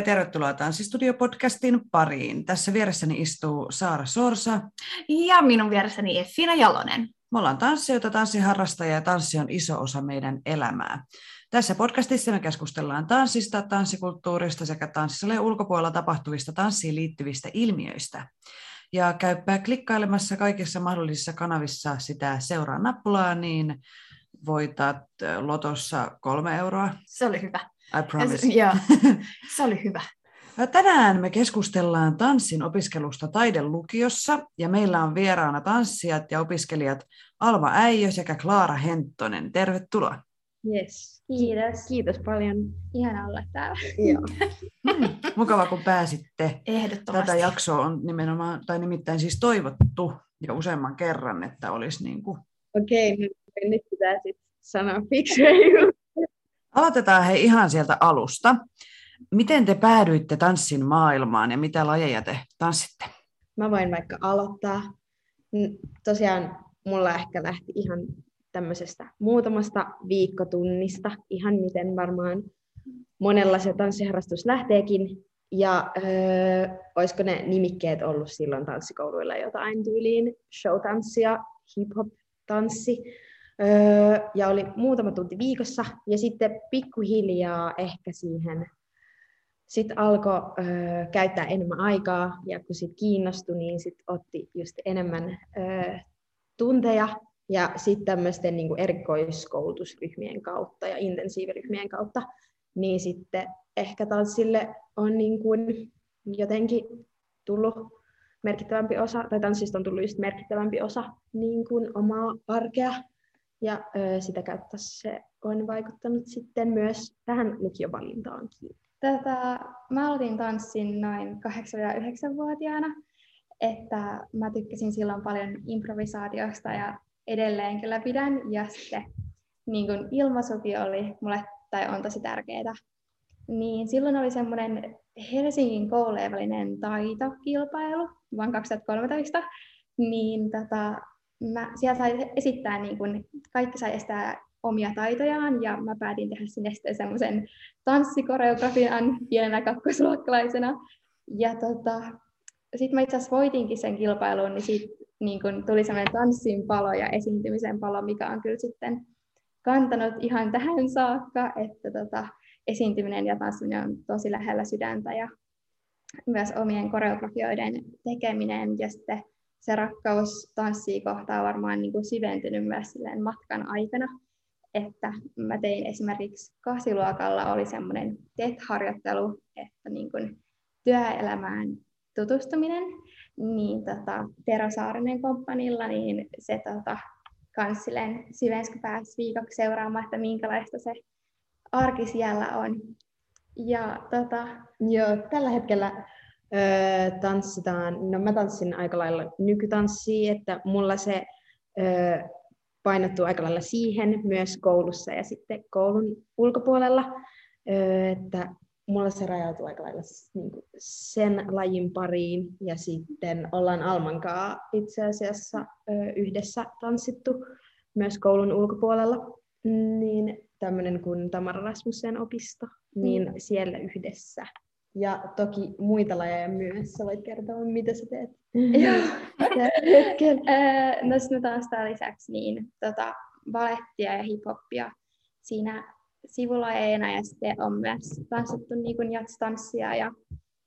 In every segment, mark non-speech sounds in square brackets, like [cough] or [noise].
ja tervetuloa Tanssistudio-podcastin pariin. Tässä vieressäni istuu Saara Sorsa. Ja minun vieressäni Effina Jalonen. Me ollaan tanssijoita, tanssiharrastajia ja tanssi on iso osa meidän elämää. Tässä podcastissa me keskustellaan tanssista, tanssikulttuurista sekä tanssisalien ulkopuolella tapahtuvista tanssiin liittyvistä ilmiöistä. Ja käyppää klikkailemassa kaikissa mahdollisissa kanavissa sitä seuraa nappulaa, niin voitat lotossa kolme euroa. Se oli hyvä. I promise. [laughs] Joo, [laughs] se oli hyvä. Ja Tänään me keskustellaan tanssin opiskelusta taidelukiossa ja meillä on vieraana tanssijat ja opiskelijat Alma Äijö sekä Klaara Henttonen. Tervetuloa. Yes. Kiitos. Kiitos paljon. Ihana olla täällä. Joo. [laughs] Mm, mukava kun pääsitte. Ehdottomasti. Tätä jaksoa on nimenomaan, tai nimittäin siis toivottu jo useamman kerran, että olisi niin kuin... Okei, okay, nyt pitää sitten sanoa fiksuja juttuja. Aloitetaan he ihan sieltä alusta. Miten te päädyitte tanssin maailmaan ja mitä lajeja te tanssitte? Mä voin vaikka aloittaa. Tosiaan mulla ehkä lähti ihan tämmöisestä muutamasta viikkotunnista, ihan miten varmaan monella se tanssiharrastus lähteekin. Ja öö, olisiko ne nimikkeet ollut silloin tanssikouluilla jotain tyyliin showtanssia, hip-hop-tanssi. Öö, ja oli muutama tunti viikossa, ja sitten pikkuhiljaa ehkä siihen sitten alkoi öö, käyttää enemmän aikaa, ja kun sitten kiinnostui, niin sitten otti just enemmän öö, tunteja, ja sitten tämmöisten niin erikoiskoulutusryhmien kautta ja intensiiviryhmien kautta, niin sitten ehkä tanssille on niin kuin jotenkin tullut merkittävämpi osa, tai tanssista on tullut just merkittävämpi osa niin kuin omaa arkea, ja sitä kautta se on vaikuttanut sitten myös tähän lukiovalintaankin. Tätä, mä aloitin tanssin noin 8-9-vuotiaana, että mä tykkäsin silloin paljon improvisaatiosta ja edelleen kyllä pidän. Ja sitten niin kun ilmaisukin oli mulle, tai on tosi tärkeää. Niin silloin oli semmoinen Helsingin koulujen välinen taitokilpailu vuonna 2013, niin tota, mä, siellä sai esittää, niin kun, kaikki sai estää omia taitojaan, ja mä päätin tehdä sinne sitten semmoisen tanssikoreografian pienenä kakkosluokkalaisena. Ja tota, sitten mä itse asiassa voitinkin sen kilpailun, niin siitä niin kun tuli semmoinen tanssin palo ja esiintymisen palo, mikä on kyllä sitten kantanut ihan tähän saakka, että tota, esiintyminen ja tanssiminen on tosi lähellä sydäntä ja myös omien koreografioiden tekeminen ja sitten se rakkaus tanssiin kohtaa varmaan niin kuin syventynyt myös silleen matkan aikana. Että mä tein esimerkiksi kasiluokalla oli semmoinen TET-harjoittelu, että niin kuin työelämään tutustuminen, niin tota, Tero Saarinen komppanilla, niin se tota, kans silleen syvensi, kun pääsi viikoksi seuraamaan, että minkälaista se arki siellä on. Ja tota, Joo, tällä hetkellä öö, tanssitaan, no mä tanssin aika lailla nykytanssia, että mulla se öö, painottuu aika lailla siihen myös koulussa ja sitten koulun ulkopuolella, öö, että mulla se rajautuu aika lailla niin kuin sen lajin pariin ja sitten ollaan Almankaa itse asiassa öö, yhdessä tanssittu myös koulun ulkopuolella, niin tämmöinen kuin Tamara Rasmussen opisto, niin mm. siellä yhdessä. Ja toki muita lajeja myös. Sä voit kertoa, mitä sä teet. No sitten tanssitaan lisäksi niin, tota, balettia ja hiphoppia siinä sivulajeina ja sitten on myös tanssittu niin jatstanssia ja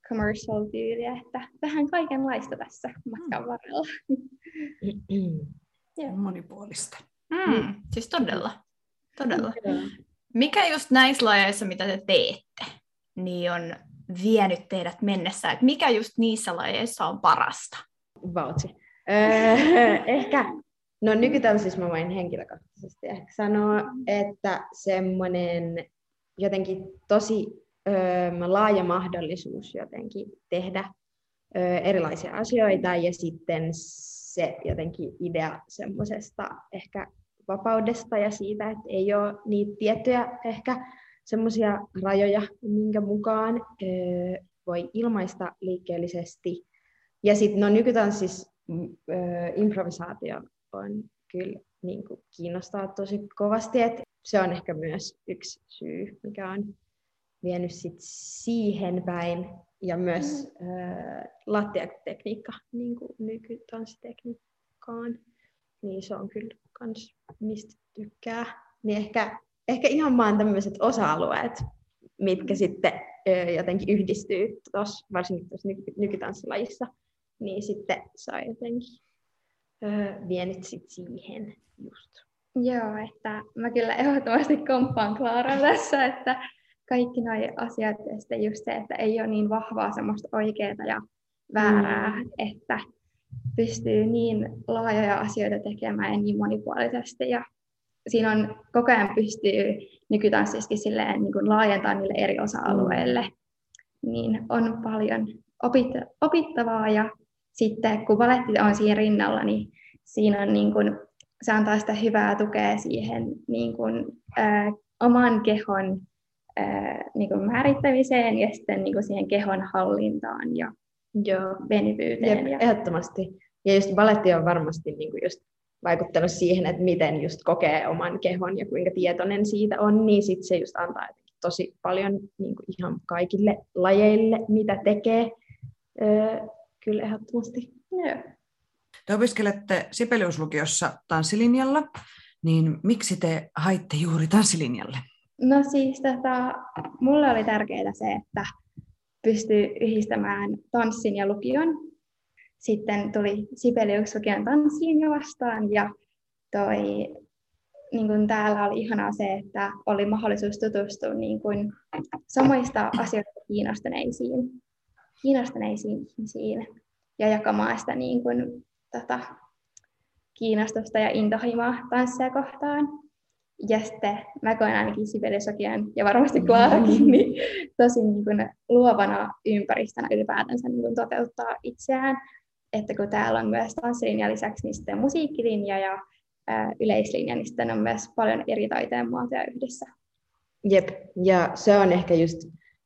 commercial tyyliä, että vähän kaikenlaista tässä matkan varrella. [clears throat] Joo. Monipuolista. Mm, siis todella. Todella. Mikä just näissä lajeissa, mitä te teette, niin on vienyt teidät mennessä? Et mikä just niissä lajeissa on parasta? Vautsi. Öö, [laughs] ehkä No nykytanssissa mä voin henkilökohtaisesti ehkä sanoa, että semmoinen jotenkin tosi ö, laaja mahdollisuus jotenkin tehdä ö, erilaisia asioita ja sitten se jotenkin idea semmoisesta ehkä vapaudesta ja siitä, että ei ole niitä tiettyjä ehkä semmoisia rajoja, minkä mukaan ö, voi ilmaista liikkeellisesti. Ja sitten no nykytanssissa ö, improvisaatio on kyllä niin kuin kiinnostaa tosi kovasti, että se on ehkä myös yksi syy, mikä on vienyt sit siihen päin. Ja myös mm. lattiatekniikka niin kuin nykytanssitekniikkaan, niin se on kyllä kans mistä tykkää. Niin ehkä, ehkä ihan vaan tämmöiset osa-alueet, mitkä sitten ö, jotenkin yhdistyy tos, varsinkin tuossa nyky- nykytanssilajissa, niin sitten saa jotenkin ö, vienyt sit siihen just. Joo, että mä kyllä ehdottomasti komppaan Klaaran tässä, että kaikki nuo asiat ja sitten just se, että ei ole niin vahvaa semmoista oikeaa ja väärää, mm. että pystyy niin laajoja asioita tekemään ja niin monipuolisesti ja siinä on koko ajan pystyy nykytanssiskin silleen niin kuin laajentaa niille eri osa-alueille, mm. niin on paljon opit- opittavaa ja sitten kun valetti on siinä rinnalla, niin siinä on niin kuin, se antaa sitä hyvää tukea siihen niin kuin, ää, oman kehon ää, niin kuin määrittämiseen ja sitten niin kuin siihen kehon hallintaan ja Joo. venyvyyteen. Jep, ja... Ehdottomasti. Ja just valetti on varmasti niin kuin just vaikuttanut siihen, että miten just kokee oman kehon ja kuinka tietoinen siitä on, niin sit se just antaa tosi paljon niin kuin ihan kaikille lajeille, mitä tekee. Öö, kyllä ehdottomasti. Joo. Te opiskelette Sibeliuslukiossa tanssilinjalla, niin miksi te haitte juuri tanssilinjalle? No siis tota, mulle oli tärkeää se, että pystyy yhdistämään tanssin ja lukion. Sitten tuli Sibelius lukion tanssilinja vastaan ja toi, niin kuin täällä oli ihanaa se, että oli mahdollisuus tutustua niin kuin samoista asioista kiinnostuneisiin, kiinnostuneisiin ihmisiin ja jakamaan sitä niin kuin, tota, kiinnostusta ja intohimoa tanssia kohtaan. Ja sitten mä koen ainakin Sibeliusokian ja varmasti Klaarakin niin tosi niin kuin luovana ympäristönä ylipäätänsä niin kuin toteuttaa itseään. Että kun täällä on myös tanssilinja lisäksi, niin sitten musiikkilinja ja ää, yleislinja, niin sitten on myös paljon eri taiteen muotoja yhdessä. Jep, ja se on ehkä just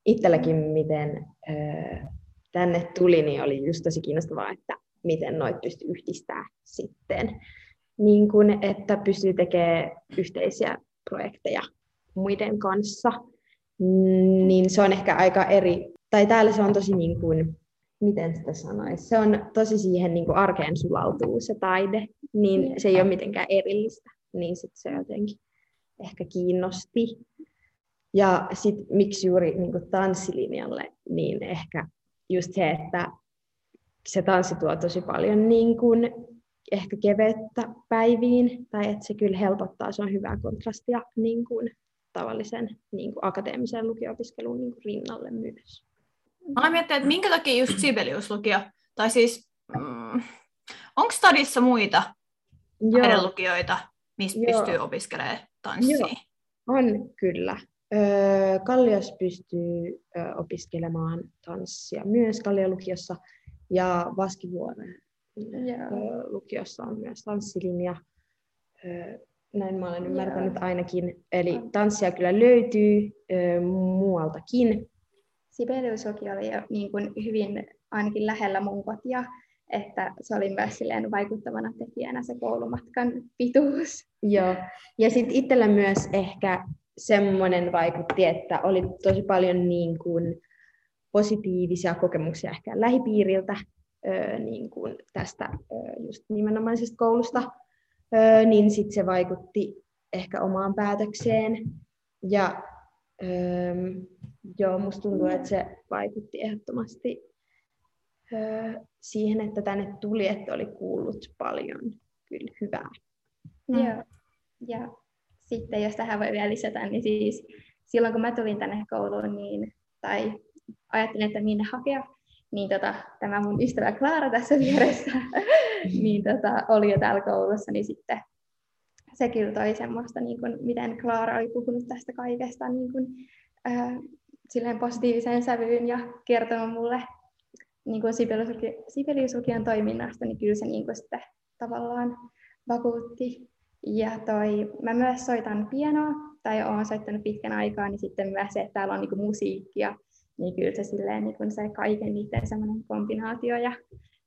itselläkin, miten ää, tänne tuli, niin oli just tosi kiinnostavaa, että miten noit pystyy yhdistää sitten. Niin kun, että pystyy tekemään yhteisiä projekteja muiden kanssa, niin se on ehkä aika eri, tai täällä se on tosi niin kuin, miten sitä sanoisi, se on tosi siihen niin kuin arkeen sulautuu se taide, niin se ei ole mitenkään erillistä, niin sitten se jotenkin ehkä kiinnosti. Ja sitten miksi juuri niin kuin tanssilinjalle, niin ehkä just se, että se tanssi tuo tosi paljon niin kuin ehkä kevettä päiviin, tai että se kyllä helpottaa, se on hyvää kontrastia niin kuin tavallisen niin kuin akateemisen lukio-opiskelun niin kuin rinnalle myös. Mä olen miettinyt, että minkä takia just Sibelius-lukio, tai siis mm, onko stadissa muita lukioita, mistä Joo. pystyy opiskelemaan tanssia? Joo. On kyllä. Öö, Kallios pystyy ö, opiskelemaan tanssia myös Kalliolukiossa ja Vaskivuoren yeah. lukiossa on myös tanssilinja. Näin mä olen ymmärtänyt yeah. ainakin. Eli tanssia kyllä löytyy muualtakin. Sibeliusoki oli jo niin kuin hyvin ainakin lähellä mun kotia, että se oli myös silleen vaikuttavana tekijänä se koulumatkan pituus. Joo, ja sitten itsellä myös ehkä semmoinen vaikutti, että oli tosi paljon niin kuin positiivisia kokemuksia ehkä lähipiiriltä, niin kuin tästä just nimenomaisesta koulusta, niin sitten se vaikutti ehkä omaan päätökseen. Ja joo, musta tuntuu, että se vaikutti ehdottomasti siihen, että tänne tuli, että oli kuullut paljon kyllä hyvää. Mm. Joo, ja sitten jos tähän voi vielä lisätä, niin siis silloin kun mä tulin tänne kouluun, niin, tai ajattelin, että minne hakea, niin tota, tämä mun ystävä Klaara tässä [laughs] vieressä niin tota, oli jo täällä koulussa, niin sitten se kyllä toi semmoista, niin kuin, miten Klaara oli puhunut tästä kaikesta niin kuin, silleen positiiviseen sävyyn ja kertonut mulle niin kuin Sibeliuslukion toiminnasta, niin kyllä se niin kuin sitten tavallaan vakuutti. Ja toi, mä myös soitan pianoa, tai olen soittanut pitkän aikaa, niin sitten myös se, että täällä on niin kuin musiikkia, niin kyllä se, silleen, niin kuin se kaiken niiden semmoinen kombinaatio, ja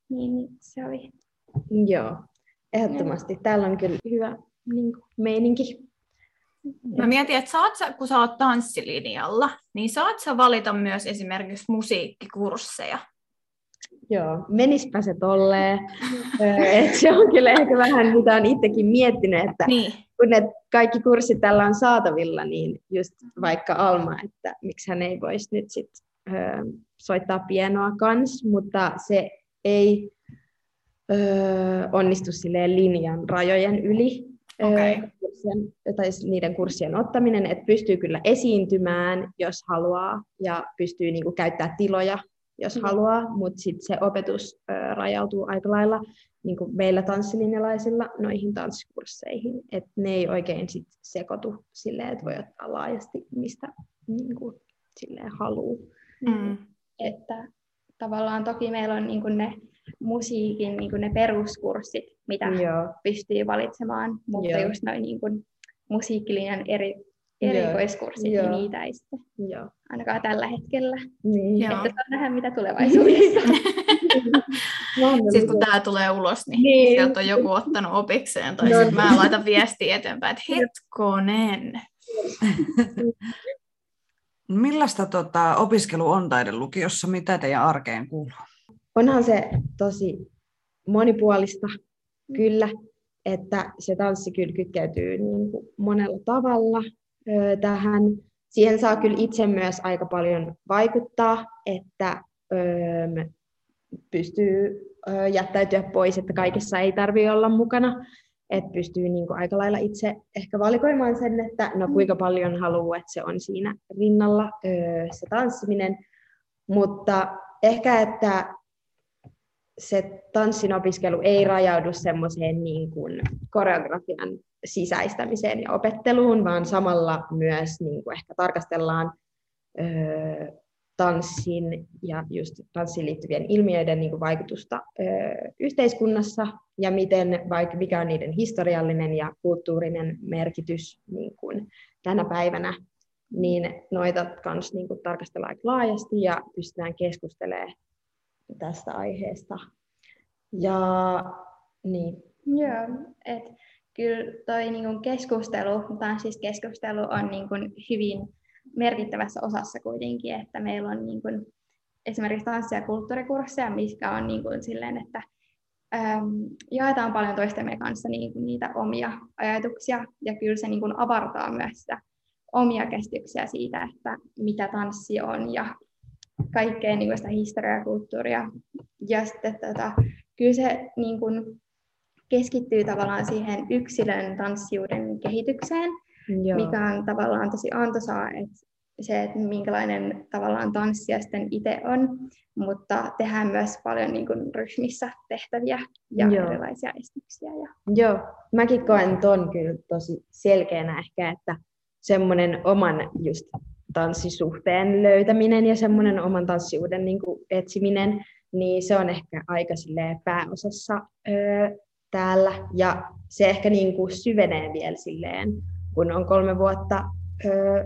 niin, niin se oli. Joo, ehdottomasti. Täällä on kyllä hyvä niin kuin, meininki. Mä mietin, että saat sä, kun sä oot tanssilinjalla, niin saat sä valita myös esimerkiksi musiikkikursseja? Joo, menispä se tolleen. [laughs] Et se on kyllä ehkä vähän, mitä on itsekin miettinyt, että niin. kun ne kaikki kurssit tällä on saatavilla, niin just vaikka Alma, että miksi hän ei voisi nyt sit, ö, soittaa pienoa kans, mutta se ei ö, onnistu silleen linjan rajojen yli. Okay. Kurssien, tai niiden kurssien ottaminen, että pystyy kyllä esiintymään, jos haluaa, ja pystyy niinku käyttämään tiloja jos mm. haluaa, mutta sitten se opetus ö, rajautuu aika lailla niin kuin meillä tanssilinjalaisilla noihin tanssikursseihin, että ne ei oikein sit sekoitu silleen, että voi ottaa laajasti mistä niin kuin, silleen haluaa. Mm. Että tavallaan toki meillä on niin kuin ne musiikin niin kuin ne peruskurssit, mitä Joo. pystyy valitsemaan, mutta Joo. just noin niin kuin musiikkilinjan eri erikoiskurssit, Joo. niin niitä ei sitten Joo. ainakaan tällä hetkellä. Niin. Että saa nähdä, mitä tulevaisuudessa. [laughs] sitten kun tämä tulee ulos, niin, niin. sieltä on joku ottanut opikseen, tai no, sitten mä laitan viestiä eteenpäin, että hetkonen. [laughs] Millaista tota, opiskelu on taidelukiossa? Mitä teidän arkeen kuuluu? Onhan se tosi monipuolista, kyllä, että se tanssi kyllä kytkeytyy niin kuin monella tavalla tähän. Siihen saa kyllä itse myös aika paljon vaikuttaa, että pystyy jättäytyä pois, että kaikessa ei tarvitse olla mukana. Että pystyy niin kuin aika lailla itse ehkä valikoimaan sen, että no kuinka paljon haluaa, että se on siinä rinnalla se tanssiminen. Mutta ehkä, että se tanssin opiskelu ei rajaudu semmoiseen niin kuin koreografian sisäistämiseen ja opetteluun, vaan samalla myös niin kuin ehkä tarkastellaan ö, tanssin ja just tanssiin liittyvien ilmiöiden niin kuin vaikutusta ö, yhteiskunnassa ja miten, vaikka mikä on niiden historiallinen ja kulttuurinen merkitys niin kuin tänä päivänä, niin noita kans niin kuin tarkastellaan laajasti ja pystytään keskustelemaan tästä aiheesta. Ja niin. Joo, että kyllä toi niin kuin keskustelu, siis keskustelu on niin kuin hyvin merkittävässä osassa kuitenkin, että meillä on niin kuin esimerkiksi tanssi- ja kulttuurikursseja, mikä on niin kuin silleen, että äm, jaetaan paljon toistemme kanssa niin kuin niitä omia ajatuksia, ja kyllä se niin kuin avartaa myös sitä omia käsityksiä siitä, että mitä tanssi on, ja kaikkea niin kuin sitä historiaa ja kulttuuria. Ja sitten tota, kyllä se niin kuin, keskittyy tavallaan siihen yksilön tanssijuuden kehitykseen, Joo. mikä on tavallaan tosi antoisaa, että se, että minkälainen tavallaan tanssija sitten itse on, mutta tehdään myös paljon niin kuin ryhmissä tehtäviä ja Joo. erilaisia esityksiä. Ja... Joo, mäkin koen ton kyllä tosi selkeänä ehkä, että semmoinen oman just tanssisuhteen löytäminen ja semmoinen oman tanssijuuden niin kuin etsiminen, niin se on ehkä aika pääosassa öö, täällä. Ja se ehkä niin kuin syvenee vielä silleen, kun on kolme vuotta öö,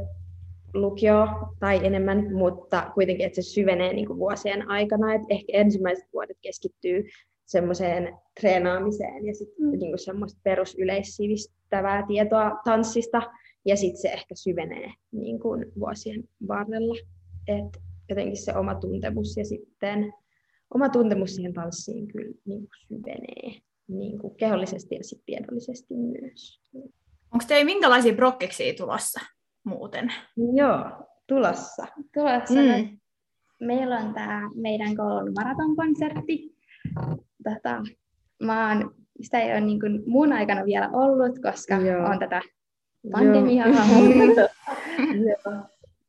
lukio tai enemmän, mutta kuitenkin, että se syvenee niin kuin vuosien aikana. Että ehkä ensimmäiset vuodet keskittyy semmoiseen treenaamiseen ja sitten mm. niin semmoista perusyleissivistävää tietoa tanssista, ja sitten se ehkä syvenee niin kuin vuosien varrella. Et jotenkin se oma tuntemus ja sitten oma tuntemus siihen tanssiin kyllä niin kuin syvenee niin kuin kehollisesti ja sitten tiedollisesti myös. Onko teillä minkälaisia prokkiksia tulossa muuten? Joo, tulossa. Tulossa. Mm. Meillä on tämä meidän koulun maratonkonsertti. Tota, mä oon, sitä ei ole niin kuin mun aikana vielä ollut, koska Joo. on tätä pandemiaa.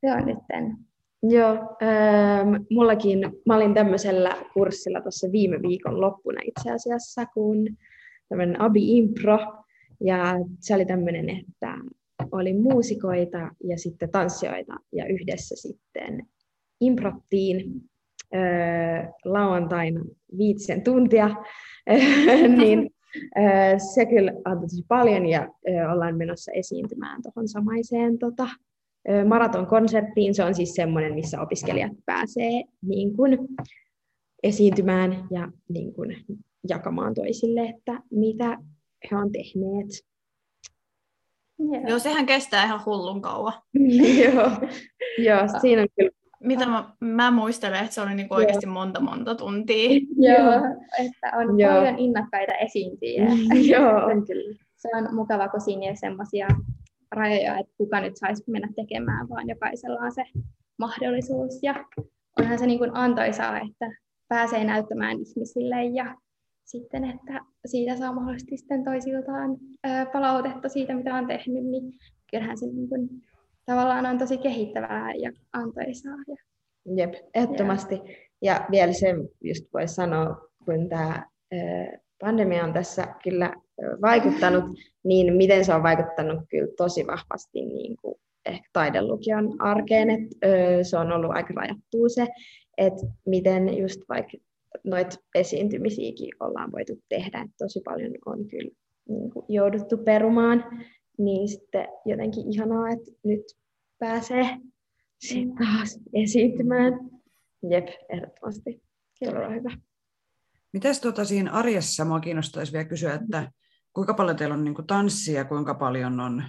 Se on [laughs] nyt Joo, ähm, mullakin, mä olin tämmöisellä kurssilla tuossa viime viikon loppuna itse asiassa, kun tämmöinen Abi Impro, ja se oli tämmöinen, että oli muusikoita ja sitten tanssijoita, ja yhdessä sitten improttiin äh, lauantaina viitisen tuntia, [laughs] niin se kyllä antoi tosi paljon, ja äh, ollaan menossa esiintymään tuohon samaiseen tota, maratonkonserttiin. Se on siis semmoinen, missä opiskelijat pääsee niin kuin, esiintymään ja niin kuin, jakamaan toisille, että mitä he on tehneet. Joo, Joo sehän kestää ihan hullun kauan. [laughs] Joo, Joo siinä on kyllä mitä mä, mä muistelen, että se oli niinku oikeasti monta monta tuntia. [laughs] Joo, että on Joo. paljon innokkaita esiintyjiä. [laughs] Joo, Se on mukava, kun siinä on semmoisia rajoja, että kuka nyt saisi mennä tekemään, vaan jokaisella on se mahdollisuus. Ja onhan se niin kuin antoisaa, että pääsee näyttämään ihmisille ja sitten, että siitä saa mahdollisesti sitten toisiltaan palautetta siitä, mitä on tehnyt, niin kyllähän se niin kuin, tavallaan on tosi kehittävää ja antoisaa. Ja, Jep, ehdottomasti. Ja, ja vielä se just voisi sanoa, kun tämä pandemia on tässä kyllä vaikuttanut, niin miten se on vaikuttanut kyllä tosi vahvasti niin kuin ehkä taidelukion arkeen, että se on ollut aika rajattua se, että miten just vaikka noita esiintymisiäkin ollaan voitu tehdä, että tosi paljon on kyllä niin kuin jouduttu perumaan, niin sitten jotenkin ihanaa, että nyt pääsee sitten taas esiintymään. Jep, ehdottomasti. Todella hyvä. Mites tuota siinä arjessa, mua kiinnostaisi vielä kysyä, että kuinka paljon teillä on niin kuin tanssia, kuinka paljon on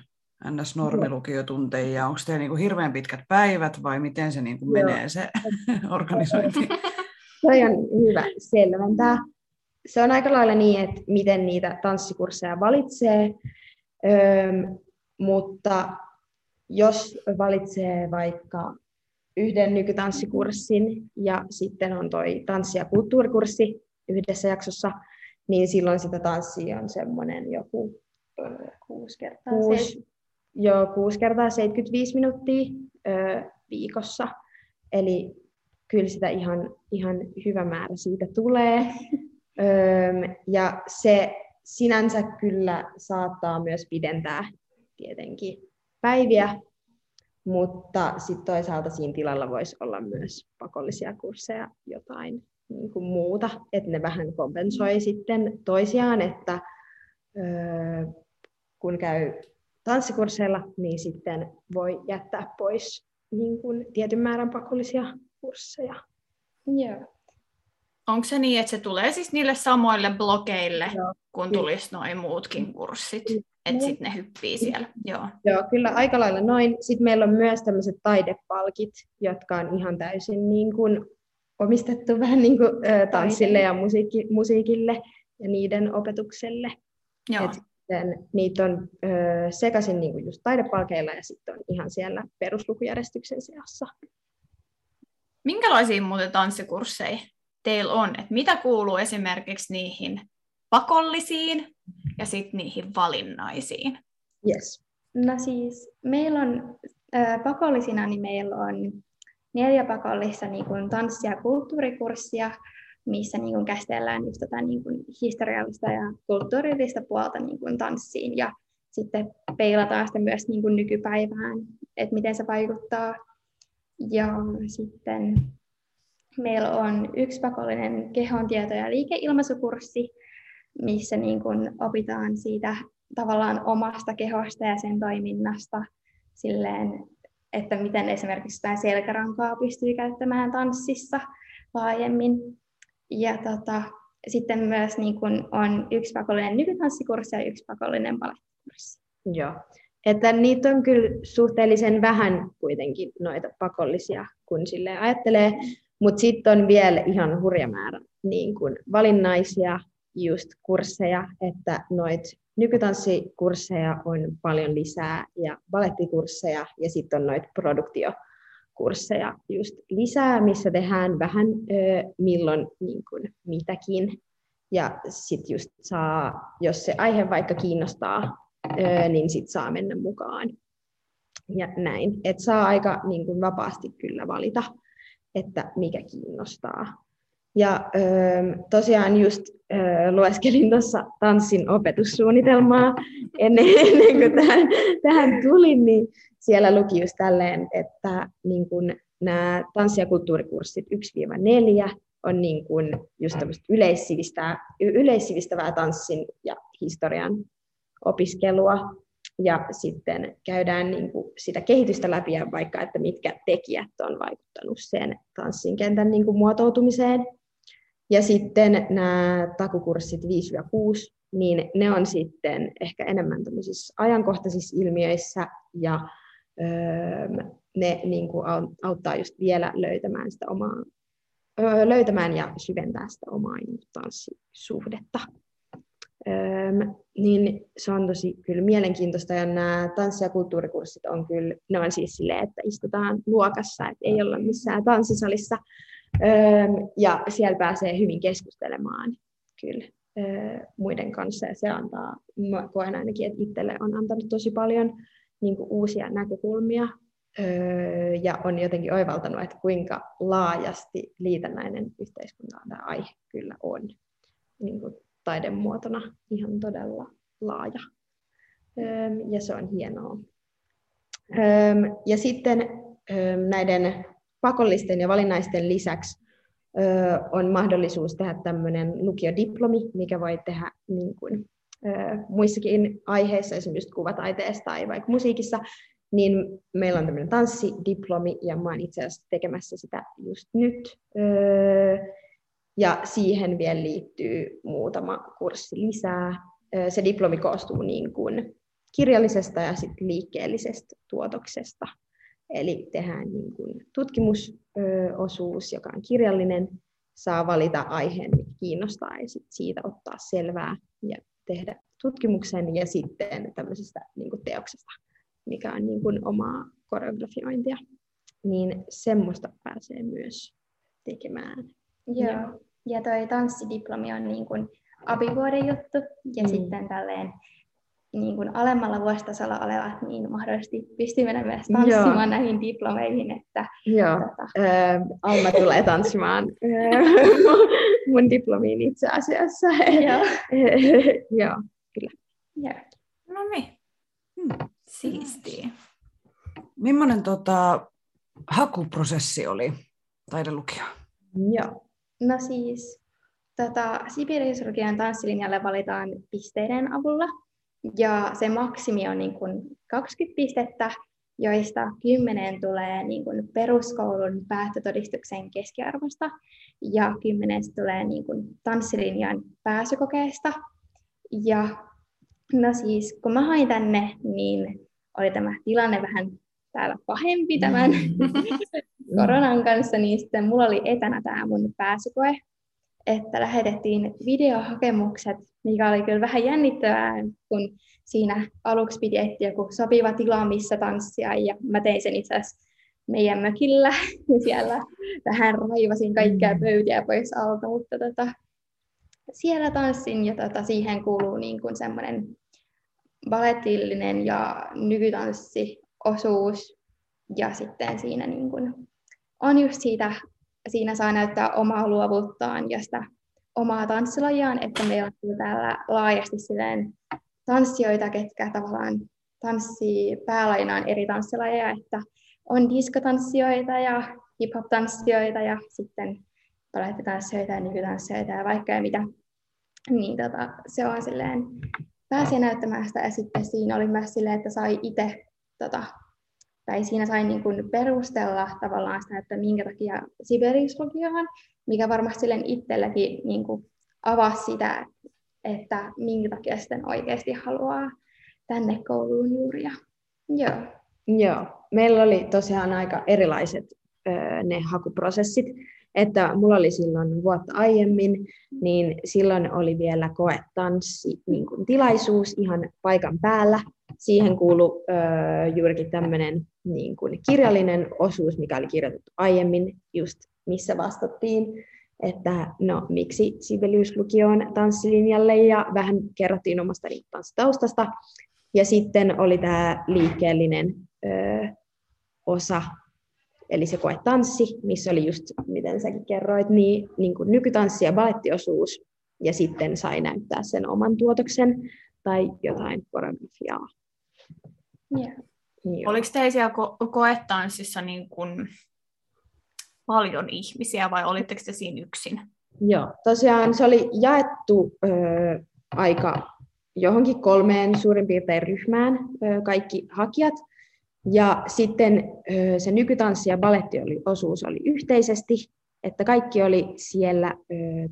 ns. normilukiotunteja, onko teillä niin kuin hirveän pitkät päivät vai miten se niin kuin menee se [laughs] organisointi? Se on hyvä selventää. Se on aika lailla niin, että miten niitä tanssikursseja valitsee, öö, mutta jos valitsee vaikka yhden nykytanssikurssin ja sitten on toi tanssi- ja kulttuurikurssi yhdessä jaksossa, niin silloin sitä tanssia on semmoinen joku kuusi kertaa, kuusi, joo, kuusi kertaa 75 minuuttia ö, viikossa. Eli kyllä sitä ihan, ihan hyvä määrä siitä tulee. [laughs] Ja se sinänsä kyllä saattaa myös pidentää tietenkin päiviä, mutta sitten toisaalta siinä tilalla voisi olla myös pakollisia kursseja jotain niin kuin muuta, että ne vähän kompensoi sitten toisiaan, että öö, kun käy tanssikursseilla, niin sitten voi jättää pois niin kuin tietyn määrän pakollisia kursseja. Joo. Onko se niin, että se tulee siis niille samoille blogeille, Joo. kun tulisi noin muutkin kurssit? Että sitten ne hyppii siellä. Joo. Joo, kyllä aika lailla noin. Sitten meillä on myös tämmöiset taidepalkit, jotka on ihan täysin niin kuin omistettu [laughs] vähän niin kuin, ä, tanssille ja musiikki, musiikille ja niiden opetukselle. Joo. Et sitten niitä on ö, sekaisin niin kuin just taidepalkeilla ja sitten on ihan siellä peruslukujärjestyksen seassa. Minkälaisia muuten tanssikursseja teillä on? Et mitä kuuluu esimerkiksi niihin pakollisiin ja sitten niihin valinnaisiin? Yes. No siis meillä on äh, pakollisina, niin meillä on neljä pakollista niin kuin tanssi- ja kulttuurikurssia, missä niin kuin käsitellään just tätä niin kuin historiallista ja kulttuurillista puolta niin kuin tanssiin ja sitten peilataan sitä myös niin kuin nykypäivään, että miten se vaikuttaa. Ja sitten meillä on yksi pakollinen kehon tieto- ja liikeilmaisukurssi, missä niin kuin opitaan siitä tavallaan omasta kehosta ja sen toiminnasta silleen, että miten esimerkiksi tämä selkärankaa pystyy käyttämään tanssissa laajemmin. Ja tota, sitten myös niin kun on yksi pakollinen nykytanssikurssi ja yksi pakollinen balettikurssi. Joo. Että niitä on kyllä suhteellisen vähän kuitenkin noita pakollisia, kun sille ajattelee. Mutta sitten on vielä ihan hurja määrä niin kun valinnaisia just kursseja, että noit nykytanssikursseja on paljon lisää ja balettikursseja ja sitten on noita produktiokursseja just lisää, missä tehdään vähän ö, milloin niin kuin, mitäkin. Ja sitten just saa, jos se aihe vaikka kiinnostaa, ö, niin sitten saa mennä mukaan. ja näin. Että saa aika niin kuin vapaasti kyllä valita, että mikä kiinnostaa. Ja öö, tosiaan just öö, lueskelin tuossa tanssin opetussuunnitelmaa ennen, [laughs] ennen kuin tähän, tähän tulin, niin siellä luki just tälleen, että niin kun nämä tanssi- ja kulttuurikurssit 1-4 on niin kuin just yleissivistävää, yleissivistävää tanssin ja historian opiskelua. Ja sitten käydään niin kuin sitä kehitystä läpi ja vaikka, että mitkä tekijät on vaikuttanut sen tanssin kentän niin kuin muotoutumiseen. Ja sitten nämä takukurssit 5-6, niin ne on sitten ehkä enemmän ajankohtaisissa ilmiöissä ja öö, ne niin kuin auttaa just vielä löytämään sitä omaa, öö, löytämään ja syventää sitä omaa tanssisuhdetta. Öö, niin se on tosi kyllä mielenkiintoista ja nämä tanssi- ja kulttuurikurssit on kyllä, ne on siis silleen, että istutaan luokassa, että ei olla missään tanssisalissa. Öö, ja siellä pääsee hyvin keskustelemaan kyllä öö, muiden kanssa ja se antaa, mä koen ainakin, että itselle on antanut tosi paljon niin uusia näkökulmia. Ja on jotenkin oivaltanut, että kuinka laajasti liitännäinen yhteiskunta tämä aihe kyllä on. Niin kuin taidemuotona ihan todella laaja. Ja se on hienoa. Ja sitten näiden pakollisten ja valinnaisten lisäksi on mahdollisuus tehdä tämmöinen lukiodiplomi, mikä voi tehdä niin kuin, muissakin aiheissa, esimerkiksi kuvataiteessa tai vaikka musiikissa, niin meillä on tämmöinen tanssidiplomi, ja mä oon itse asiassa tekemässä sitä just nyt. Ja siihen vielä liittyy muutama kurssi lisää. Se diplomi koostuu niin kuin kirjallisesta ja sit liikkeellisestä tuotoksesta. Eli tehdään niin kuin tutkimusosuus, joka on kirjallinen, saa valita aiheen, mikä kiinnostaa, ja sit siitä ottaa selvää ja tehdä tutkimuksen ja sitten tämmöisestä niin kuin teoksesta, mikä on niin kuin omaa koreografiointia. Niin semmoista pääsee myös tekemään. Joo. Ja toi tanssidiplomi on niin kuin abivuoden juttu ja mm. sitten tälleen niin kuin alemmalla vuositasolla olevat niin mahdollisesti pystyy mennä myös tanssimaan Joo. näihin diplomeihin. Että, Joo. Tota... Öö, Alma tulee tanssimaan [laughs] [laughs] mun diplomiin itse asiassa. Joo. [laughs] Joo, kyllä. Joo. No niin. Hmm. Siistiä. Millainen tota, hakuprosessi oli taidelukio? Joo. No siis tota, Sibiriusrukian tanssilinjalle valitaan pisteiden avulla. Ja se maksimi on niin kuin 20 pistettä, joista 10 tulee niin kuin peruskoulun päättötodistuksen keskiarvosta ja 10 tulee niin kuin tanssilinjan pääsykokeesta. Ja no siis kun mä hain tänne, niin oli tämä tilanne vähän täällä pahempi tämän [laughs] koronan kanssa, niin sitten mulla oli etänä tämä mun pääsykoe, että lähetettiin videohakemukset, mikä oli kyllä vähän jännittävää, kun siinä aluksi piti etsiä joku sopiva tila, missä tanssia, ja mä tein sen itse asiassa meidän mökillä. [laughs] Siellä vähän raivasin kaikkia mm. pöytiä pois alta, mutta tota, siellä tanssin ja tota, siihen kuuluu niin kuin semmoinen baletillinen ja nykytanssiosuus ja sitten siinä niin kuin on just siitä, siinä saa näyttää omaa luovuuttaan ja sitä omaa tanssilajiaan, että meillä on täällä laajasti silleen tanssijoita, ketkä tavallaan tanssii päälajinaan eri tanssilajeja, että on diskotanssijoita ja hip-hop-tanssijoita ja sitten palettitanssijoita ja nykytanssijoita ja vaikka ja mitä. Niin tota, se on silleen, pääsi näyttämään sitä ja sitten siinä oli myös silleen, että sai itse tota, tai siinä sain niin kuin perustella tavallaan sitä, että minkä takia Sibelius lukiohan, mikä varmasti silleen itselläkin niin kuin avasi sitä, että minkä takia sitten oikeasti haluaa tänne kouluun juuri. Ja, joo. Joo, meillä oli tosiaan aika erilaiset ne hakuprosessit, että mulla oli silloin vuotta aiemmin, niin silloin oli vielä koetanssi niin kuin tilaisuus ihan paikan päällä. Siihen kuului ö, juurikin tämmöinen niin kuin kirjallinen osuus, mikä oli kirjoitettu aiemmin, just missä vastattiin, että no miksi Sibelius lukioon tanssilinjalle ja vähän kerrottiin omasta tanssitaustasta. Ja sitten oli tämä liikkeellinen ö, osa, eli se koetanssi, missä oli just, miten säkin kerroit, niin, niin kuin nykytanssi ja balettiosuus, ja sitten sai näyttää sen oman tuotoksen tai jotain koreografiaa. Yeah. Oliko teillä siellä ko- koetanssissa niin kuin paljon ihmisiä vai olitteko te siinä yksin? Joo, tosiaan se oli jaettu ö, aika johonkin kolmeen suurin piirtein ryhmään ö, kaikki hakijat. Ja sitten ö, se nykytanssi ja baletti oli, osuus oli yhteisesti, että kaikki oli siellä ö,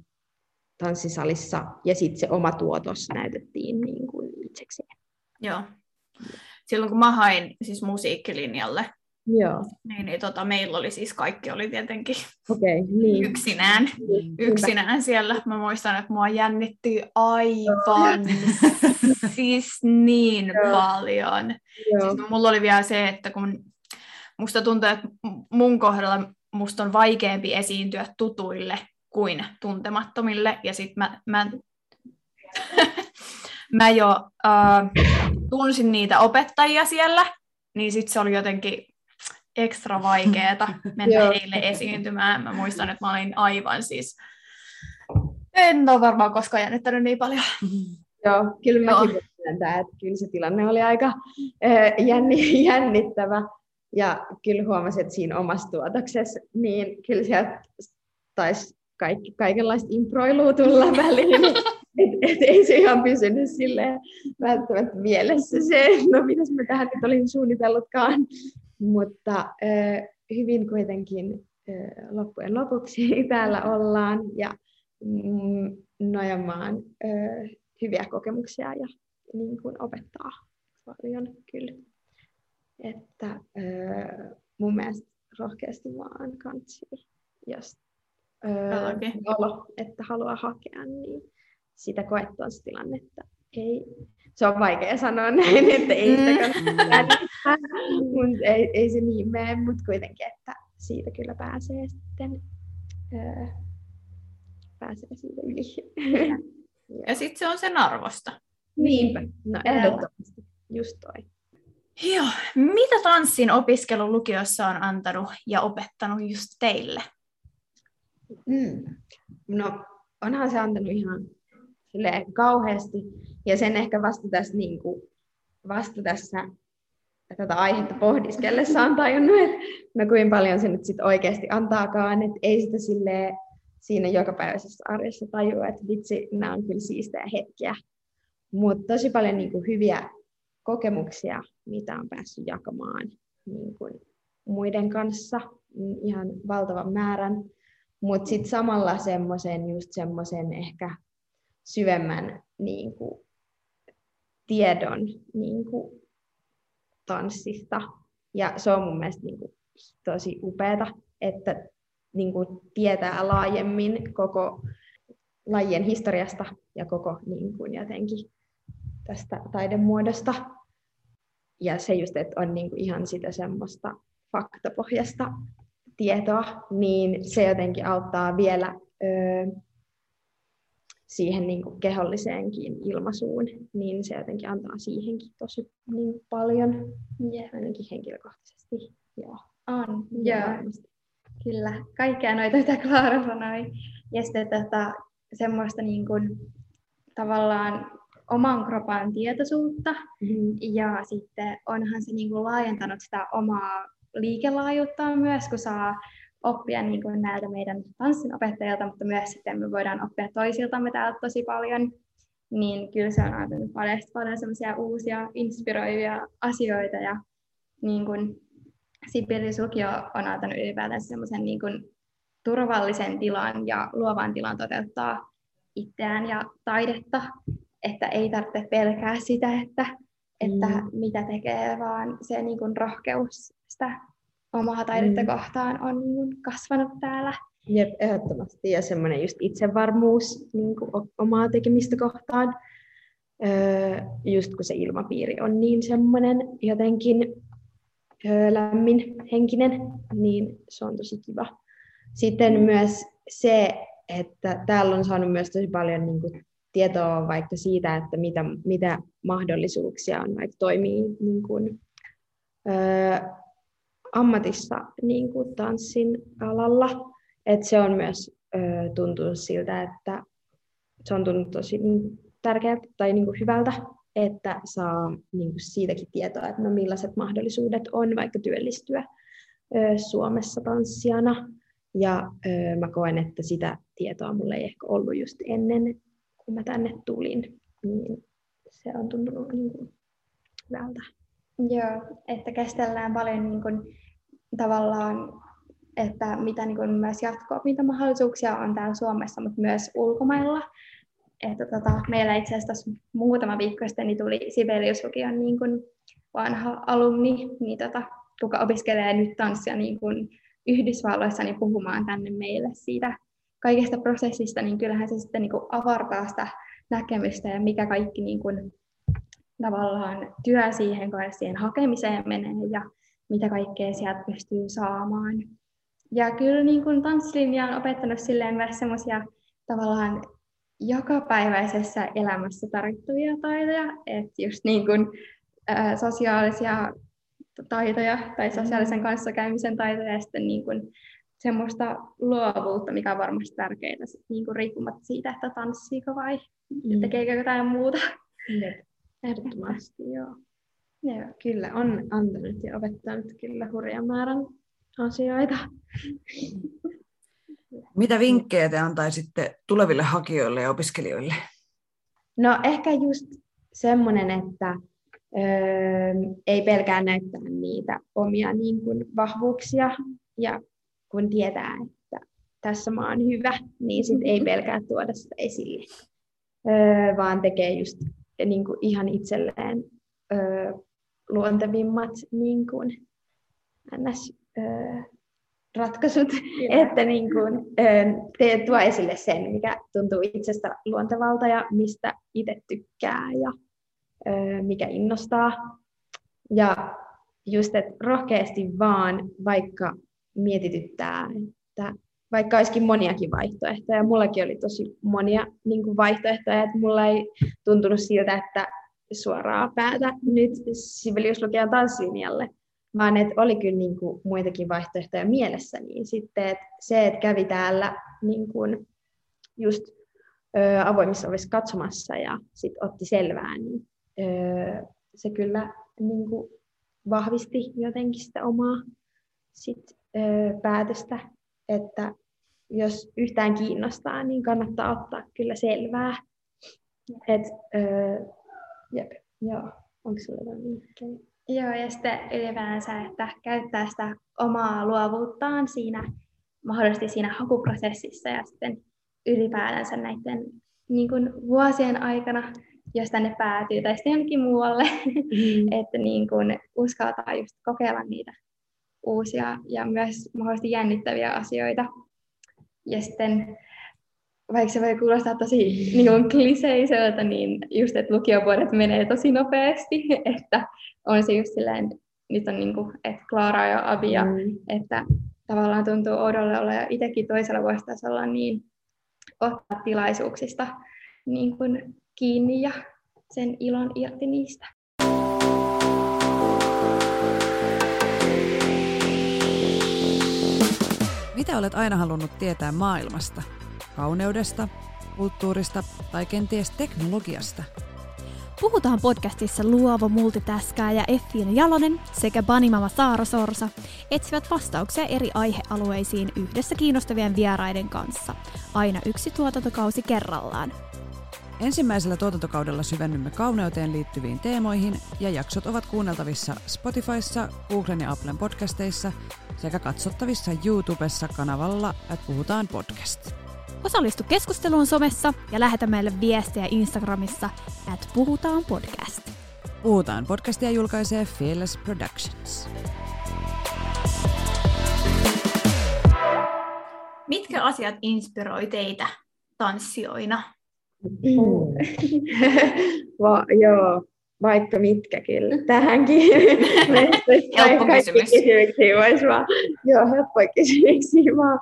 tanssisalissa ja sitten se oma tuotos näytettiin niin kuin itsekseen. Joo. Silloin kun mä hain siis musiikkilinjalle, Joo. Niin, niin tota, meillä oli siis kaikki oli tietenkin okay, niin. yksinään, niin, yksinään siellä. Mä muistan, että mua jännitti aivan [laughs] siis niin Joo. paljon. Joo. Siis mulla oli vielä se, että kun musta tuntuu, että mun kohdalla musta on vaikeampi esiintyä tutuille kuin tuntemattomille. Ja sitten mä, mä, [laughs] mä jo uh, tunsin niitä opettajia siellä, niin sitten se oli jotenkin ekstra vaikeeta [laughs] mennä heille esiintymään. Mä muistan, että mä olin aivan siis... En ole varmaan koskaan jännittänyt niin paljon. Joo, kyllä mäkin voin myöntää, että kyllä se tilanne oli aika jänni, [laughs] jännittävä. Ja kyllä huomasin, että siinä omassa tuotoksessa, niin kyllä sieltä taisi kaikki, kaikenlaista improilua tulla väliin. [laughs] Et, et ei se ihan pysynyt silleen välttämättä mielessä se, no mitäs mä tähän nyt olin suunnitellutkaan. Mutta hyvin kuitenkin loppujen lopuksi [laughs] täällä ollaan ja mm, nojamaan hyviä kokemuksia ja niin kuin opettaa paljon kyllä. Että mun mielestä rohkeasti vaan kansi, jos äh, olo, että haluaa hakea, niin sitä koettuustilannetta ei se on vaikea sanoa näin, että ei sitä mm. kannata mutta ei, ei se niin mene, mutta kuitenkin, että siitä kyllä pääsee sitten öö, pääsee siitä yli. ja sitten se on sen arvosta. Niinpä, no ehdottomasti, just toi. Joo, mitä tanssin opiskelu lukiossa on antanut ja opettanut just teille? Mm. No, onhan se antanut ihan kauheasti. Ja sen ehkä vasta tässä, niin kuin, vasta tässä tätä aihetta pohdiskellessa on tajunnut, että no kuinka paljon se nyt sit oikeasti antaakaan, että ei sitä silleen siinä jokapäiväisessä arjessa tajua, että vitsi, nämä on kyllä siistejä hetkiä. Mutta tosi paljon niin kuin, hyviä kokemuksia, mitä on päässyt jakamaan niin kuin, muiden kanssa, ihan valtavan määrän. Mutta sitten samalla semmoisen, just semmoisen ehkä syvemmän niin kuin, tiedon niin kuin, tanssista. Ja se on mun mielestä niin kuin, tosi upeata, että niin kuin, tietää laajemmin koko lajien historiasta ja koko niin kuin, jotenkin tästä taidemuodosta. Ja se just, että on niin kuin, ihan sitä semmoista faktapohjasta tietoa, niin se jotenkin auttaa vielä öö, siihen niin kuin keholliseenkin ilmaisuun, niin se jotenkin antaa siihenkin tosi niin paljon, yeah. ainakin henkilökohtaisesti. Joo. On, joo. Kyllä, kaikkea noita, mitä Klaara sanoi. Ja sitten tota, semmoista niin kuin, tavallaan oman kropan tietoisuutta. Mm-hmm. Ja sitten onhan se niin kuin, laajentanut sitä omaa liikelaajuuttaan myös, kun saa oppia niin kuin näiltä meidän tanssinopettajilta, mutta myös sitten me voidaan oppia toisiltamme täältä tosi paljon. Niin kyllä se on antanut paljon, paljon semmoisia uusia inspiroivia asioita ja niin kuin Sibiris lukio on antanut ylipäätään semmoisen niin kuin turvallisen tilan ja luovan tilan toteuttaa itseään ja taidetta, että ei tarvitse pelkää sitä, että, että mm. mitä tekee, vaan se niin kuin rohkeus sitä omaa taidetta mm. kohtaan on niin kasvanut täällä. Jep, ehdottomasti. Ja semmoinen just itsevarmuus niin kuin omaa tekemistä kohtaan. Öö, just kun se ilmapiiri on niin semmoinen jotenkin öö, lämmin henkinen, niin se on tosi kiva. Sitten myös se, että täällä on saanut myös tosi paljon niin kuin, tietoa vaikka siitä, että mitä, mitä mahdollisuuksia on vaikka toimii niin kuin, öö, ammatissa niin kuin tanssin alalla. Et se on myös tuntunut siltä, että se on tuntunut tosi niin, tärkeältä tai niin kuin hyvältä, että saa niin kuin siitäkin tietoa, että no millaiset mahdollisuudet on vaikka työllistyä Suomessa tanssijana. Ja mä koen, että sitä tietoa mulla ei ehkä ollut just ennen, kun mä tänne tulin. Niin se on tuntunut niin kuin hyvältä. Joo, että käsitellään paljon niin kuin, tavallaan, että mitä niin kuin, myös jatko mitä mahdollisuuksia on täällä Suomessa, mutta myös ulkomailla. Että tota, meillä itse asiassa muutama viikko sitten niin tuli Sibelius-lukion niin kuin, vanha alumni, niin tota, kuka opiskelee nyt tanssia niin kuin, Yhdysvalloissa niin puhumaan tänne meille siitä kaikesta prosessista, niin kyllähän se sitten niin kuin avartaa sitä näkemystä ja mikä kaikki niin kuin, tavallaan työ siihen, kun siihen hakemiseen menee ja mitä kaikkea sieltä pystyy saamaan. Ja kyllä niin kuin tanssilinja on opettanut silleen myös semmoisia tavallaan jokapäiväisessä elämässä tarvittavia taitoja, että just niin kuin, ä, sosiaalisia taitoja tai sosiaalisen kanssakäymisen taitoja ja sitten niin kuin semmoista luovuutta, mikä on varmasti tärkeää niin kuin riippumatta siitä, että tanssiiko vai mm. tekeekö jotain muuta. Jep. Ehdottomasti, joo. Joo. Kyllä, on antanut ja opettanut kyllä hurjan määrän asioita. [laughs] Mitä vinkkejä te antaisitte tuleville hakijoille ja opiskelijoille? No ehkä just semmoinen, että öö, ei pelkää näyttää niitä omia niin kuin, vahvuuksia ja kun tietää, että tässä mä oon hyvä, niin sit ei [laughs] pelkää tuoda sitä esille, öö, vaan tekee just niin kuin ihan itselleen öö, luontevimmat niin kuin, ns, öö, ratkaisut, Kyllä. että niin kuin, öö, te tuo esille sen, mikä tuntuu itsestä luontevalta ja mistä itse tykkää ja öö, mikä innostaa. Ja just, että rohkeasti vaan, vaikka mietityttää, että vaikka olisikin moniakin vaihtoehtoja. Mullakin oli tosi monia niin kuin vaihtoehtoja, että mulla ei tuntunut siltä, että suoraa päätä nyt Sibelius-lukijan tanssilinjalle, vaan että oli kyllä niin kuin muitakin vaihtoehtoja mielessä. Niin sitten että se, että kävi täällä niin kuin just ö, avoimissa ovissa katsomassa ja sitten otti selvää, niin ö, se kyllä niin kuin vahvisti jotenkin sitä omaa sit, ö, päätöstä, että jos yhtään kiinnostaa, niin kannattaa ottaa kyllä selvää. Et, öö, jep, joo. Onko sulla jotain Joo, ja sitten ylipäänsä, että käyttää sitä omaa luovuuttaan siinä, mahdollisesti siinä hakuprosessissa ja sitten ylipäätänsä näiden niin kuin vuosien aikana, jos tänne päätyy tai sitten jonnekin muualle, mm. [laughs] että niin kuin uskaltaa just kokeilla niitä uusia ja myös mahdollisesti jännittäviä asioita ja sitten vaikka se voi kuulostaa tosi niin kuin kliseiseltä, niin just, että lukiovuodet menee tosi nopeasti, [laughs] että on se just silleen, nyt on niin kuin, että Klaara ja Avia, mm. että tavallaan tuntuu odolle olla ja itsekin toisella vuositasolla niin ottaa tilaisuuksista niin kuin kiinni ja sen ilon irti niistä. Mitä olet aina halunnut tietää maailmasta? Kauneudesta, kulttuurista tai kenties teknologiasta? Puhutaan podcastissa luova multitaskaaja Effiina Jalonen sekä Banimama Saara Sorsa etsivät vastauksia eri aihealueisiin yhdessä kiinnostavien vieraiden kanssa, aina yksi tuotantokausi kerrallaan. Ensimmäisellä tuotantokaudella syvennymme kauneuteen liittyviin teemoihin ja jaksot ovat kuunneltavissa Spotifyssa, Googlen ja Applen podcasteissa sekä katsottavissa YouTubessa kanavalla että Puhutaan podcast. Osallistu keskusteluun somessa ja lähetä meille viestejä Instagramissa at Puhutaan podcast. Puhutaan podcastia julkaisee Fearless Productions. Mitkä asiat inspiroi teitä tanssijoina? Mm. Va, joo, vaikka mitkä kyllä tähänkin. helppo kysymys. kysymyksiä voisi vaan, joo, helppo kysymyksiä vaan.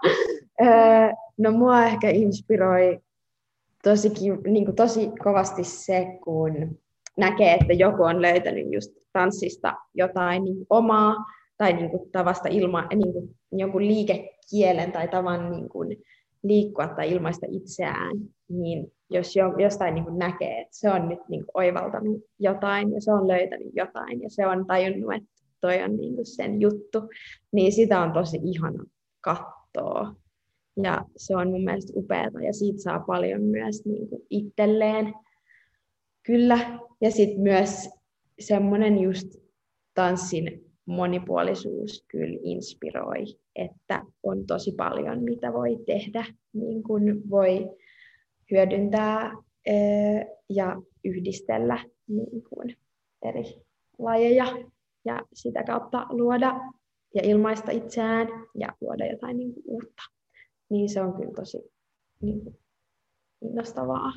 Öö, no mua ehkä inspiroi tosi, niin kuin, tosi kovasti se, kun näkee, että joku on löytänyt just tanssista jotain niin omaa tai niin kuin tavasta ilma, niin kuin jonkun liikekielen tai tavan niin kuin liikkua tai ilmaista itseään, niin jos jo, jostain niin kuin näkee, että se on nyt niin kuin oivaltanut jotain ja se on löytänyt jotain ja se on tajunnut, että toi on niin kuin sen juttu, niin sitä on tosi ihana katsoa. Ja se on mun mielestä upeata ja siitä saa paljon myös niin kuin itselleen. Kyllä. Ja sitten myös semmoinen just tanssin monipuolisuus kyllä inspiroi, että on tosi paljon, mitä voi tehdä, niin kuin voi hyödyntää ja yhdistellä niin kuin eri lajeja ja sitä kautta luoda ja ilmaista itseään ja luoda jotain niin kuin uutta. Niin se on kyllä tosi niin kuin, innostavaa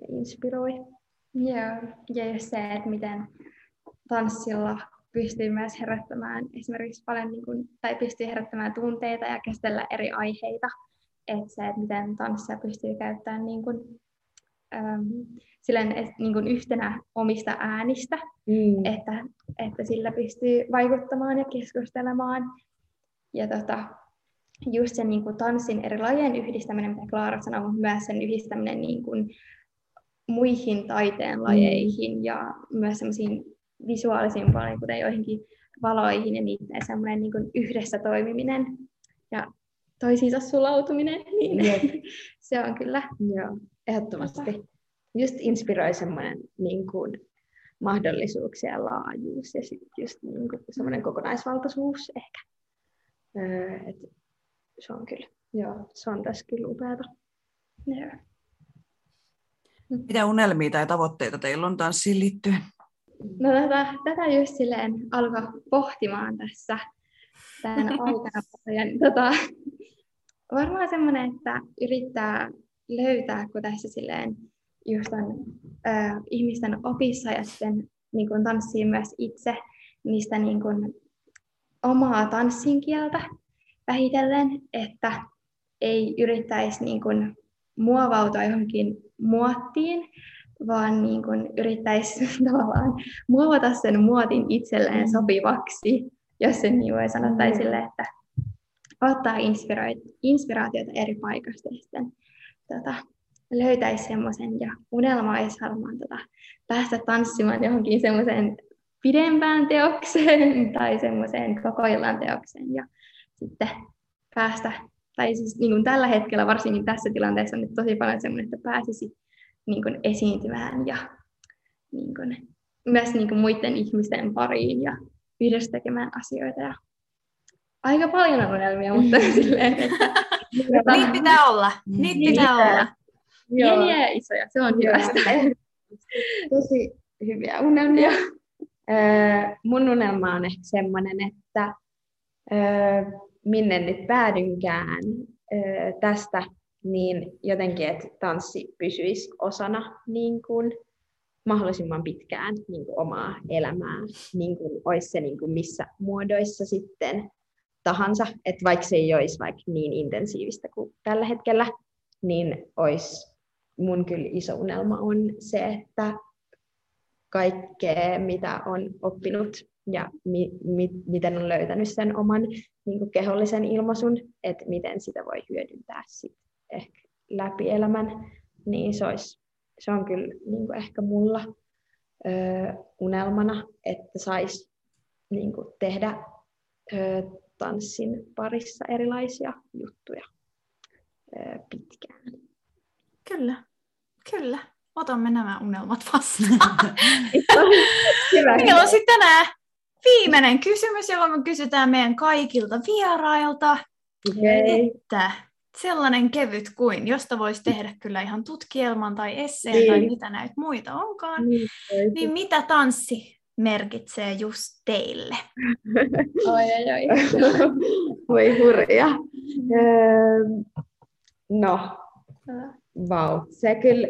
ja inspiroi. Joo, ja just se, että miten tanssilla pystyy myös herättämään esimerkiksi paljon, niin kuin, tai pystyy herättämään tunteita ja käsitellä eri aiheita. Että se, että miten tanssia pystyy käyttämään niin kuin, äm, silleen, et, niin kuin yhtenä omista äänistä, mm. että, että sillä pystyy vaikuttamaan ja keskustelemaan. Ja tota, just sen niin kuin tanssin eri lajien yhdistäminen, mitä Klaara sanoi, mutta myös sen yhdistäminen niin kuin muihin taiteen lajeihin mm. ja myös sellaisiin visuaalisiin puoliin, kuten joihinkin valoihin ja niiden semmoinen niin kuin yhdessä toimiminen ja toisiinsa sulautuminen, niin yep. [laughs] se on kyllä. Joo, ehdottomasti. Just inspiroi semmoinen niin kuin, mahdollisuuksien laajuus ja sitten just niin kuin, semmoinen kokonaisvaltaisuus ehkä. Öö, et se on kyllä, joo, se on tässä kyllä upeata. Joo. Mitä unelmia tai tavoitteita teillä on tanssiin liittyen? No tätä, tätä just silleen alkoi pohtimaan tässä tämän [laughs] aikana. Ja, tota, varmaan semmoinen, että yrittää löytää, kun tässä silleen just on äh, ihmisten opissa ja sitten niin kuin tanssii myös itse niistä niin kuin, omaa tanssin kieltä vähitellen, että ei yrittäisi niin kuin, muovautua johonkin muottiin, vaan niin kuin yrittäisi [laughs] tavallaan muovata sen muotin itselleen mm. sopivaksi, jos sen niin voi sanoa, tai mm. sille, että ottaa inspiraatiota eri paikoista ja sitten tota, löytäisi semmoisen ja unelmaisi varmaan tota, päästä tanssimaan johonkin semmoiseen pidempään teokseen [laughs] tai semmoiseen koko illan teokseen ja sitten päästä, tai siis niin kuin tällä hetkellä varsinkin tässä tilanteessa on nyt tosi paljon semmoinen, että pääsisi niin kuin esiintymään ja niin kuin, myös niin kuin muiden ihmisten pariin ja yhdessä tekemään asioita. Ja aika paljon on unelmia, mutta silleen, että... [laughs] Niitä pitää olla. Niitä niin, pitää olla. Pieniä ja isoja, se on hyvä. Tosi hyviä unelmia. mun unelma on ehkä semmoinen, että minne nyt päädynkään tästä niin jotenkin, että tanssi pysyisi osana niin kuin, mahdollisimman pitkään niin kuin, omaa elämää, niin kuin, olisi se niin kuin, missä muodoissa sitten tahansa, että vaikka se ei olisi vaikka niin intensiivistä kuin tällä hetkellä, niin olisi mun kyllä iso unelma on se, että kaikkea, mitä on oppinut ja mi- mi- miten on löytänyt sen oman niin kuin kehollisen ilmaisun, että miten sitä voi hyödyntää sit ehkä läpi elämän, niin se, olisi, se on kyllä niin kuin ehkä mulla ö, unelmana, että saisi niin kuin tehdä ö, tanssin parissa erilaisia juttuja ö, pitkään. Kyllä, kyllä. Otamme nämä unelmat vastaan. [laughs] Meillä on sitten tänään viimeinen kysymys, jolla me kysytään meidän kaikilta vierailta. Okay. Että sellainen kevyt kuin, josta voisi tehdä kyllä ihan tutkielman tai esseen niin. tai mitä näitä muita onkaan, niin, niin mitä tanssi merkitsee just teille? Oi, oi, oi. Voi hurja. No, vau. Wow. Se kyllä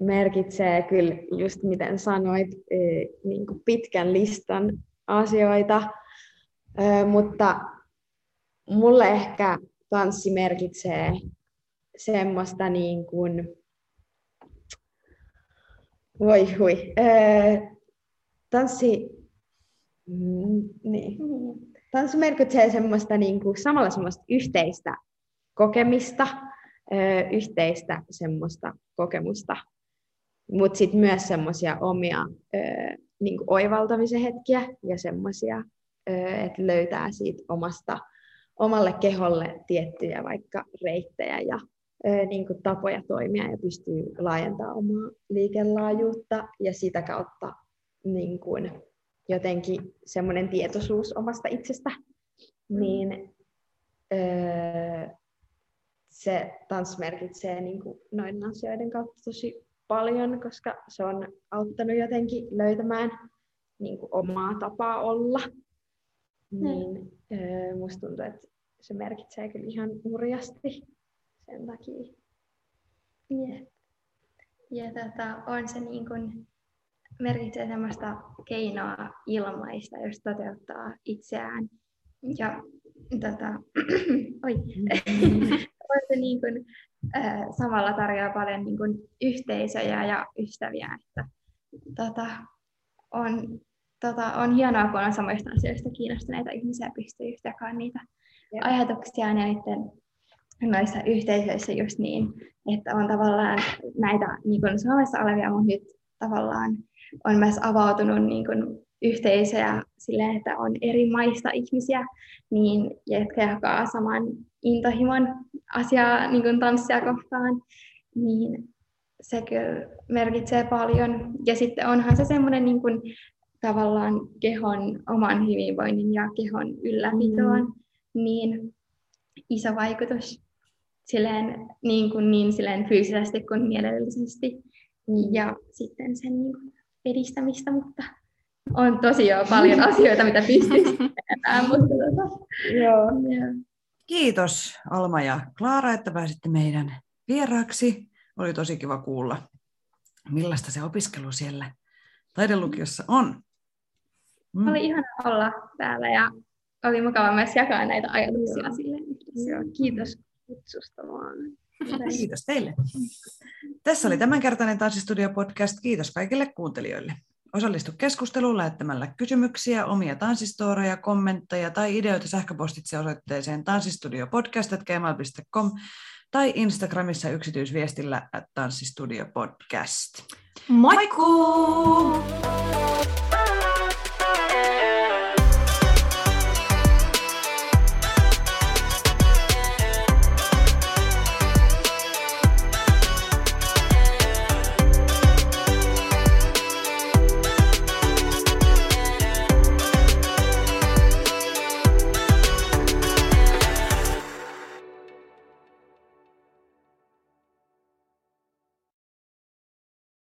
merkitsee kyllä just miten sanoit, e, niin kuin pitkän listan asioita, mutta mulle ehkä tanssi merkitsee semmoista niin kuin, Voi hui. Öö, tanssi, mm, niin. tanssi merkitsee semmoista niin kuin, samalla semmoista yhteistä kokemista, yhteistä semmoista kokemusta, mutta sitten myös semmoisia omia öö, niin oivaltamisen hetkiä ja semmoisia, että löytää siitä omasta, omalle keholle tiettyjä vaikka reittejä ja niin kuin tapoja toimia ja pystyy laajentamaan omaa liikelaajuutta ja sitä kautta niin kuin jotenkin semmoinen tietoisuus omasta itsestä, niin öö, se tanssi merkitsee niin kuin noiden asioiden kautta tosi paljon, koska se on auttanut jotenkin löytämään niin kuin omaa tapaa olla. Niin öö, musta tuntuu, että se merkitsee kyllä ihan hurjasti sen takia. Yeah. Ja tota, on se niin kuin, merkitsee semmoista keinoa ilmaista, jos toteuttaa itseään. Ja tota, [clears throat] oi, [laughs] on se niin kuin, äh, samalla tarjoaa paljon niin kuin, yhteisöjä ja ystäviä. Että, tota, on, tota, on hienoa, kun on samoista asioista kiinnostuneita ihmisiä pystyy jakamaan niitä ja. ajatuksia ja niiden noissa yhteisöissä just niin, että on tavallaan näitä niin kuin Suomessa olevia, mutta nyt tavallaan on myös avautunut niin kuin yhteisöjä silleen, että on eri maista ihmisiä, niin, jotka jakaa saman intohimon asiaa niin kuin tanssia kohtaan, niin se kyllä merkitsee paljon. Ja sitten onhan se semmoinen niin kuin, tavallaan kehon oman hyvinvoinnin ja kehon ylläpitoon mm. niin iso vaikutus silleen, niin, kuin niin silleen fyysisesti kuin mielellisesti. Ja sitten sen niin kuin edistämistä, mutta on tosi jo paljon [laughs] asioita, mitä pystyisi tekemään. Mutta tota, joo, joo. Kiitos Alma ja Klaara, että pääsitte meidän vieraaksi. Oli tosi kiva kuulla, millaista se opiskelu siellä taidelukiossa on. Mm. Oli ihana olla täällä ja oli mukava myös jakaa näitä ajatuksia sille. Kiitos kutsusta vaan. Kiitos teille. Tässä oli tämänkertainen Tanssistudio-podcast. Kiitos kaikille kuuntelijoille. Osallistu keskusteluun lähettämällä kysymyksiä, omia tanssistoreja, kommentteja tai ideoita sähköpostitse osoitteeseen tanssistudiopodcast.gmail.com tai Instagramissa yksityisviestillä tanssistudiopodcast. Moikkuu!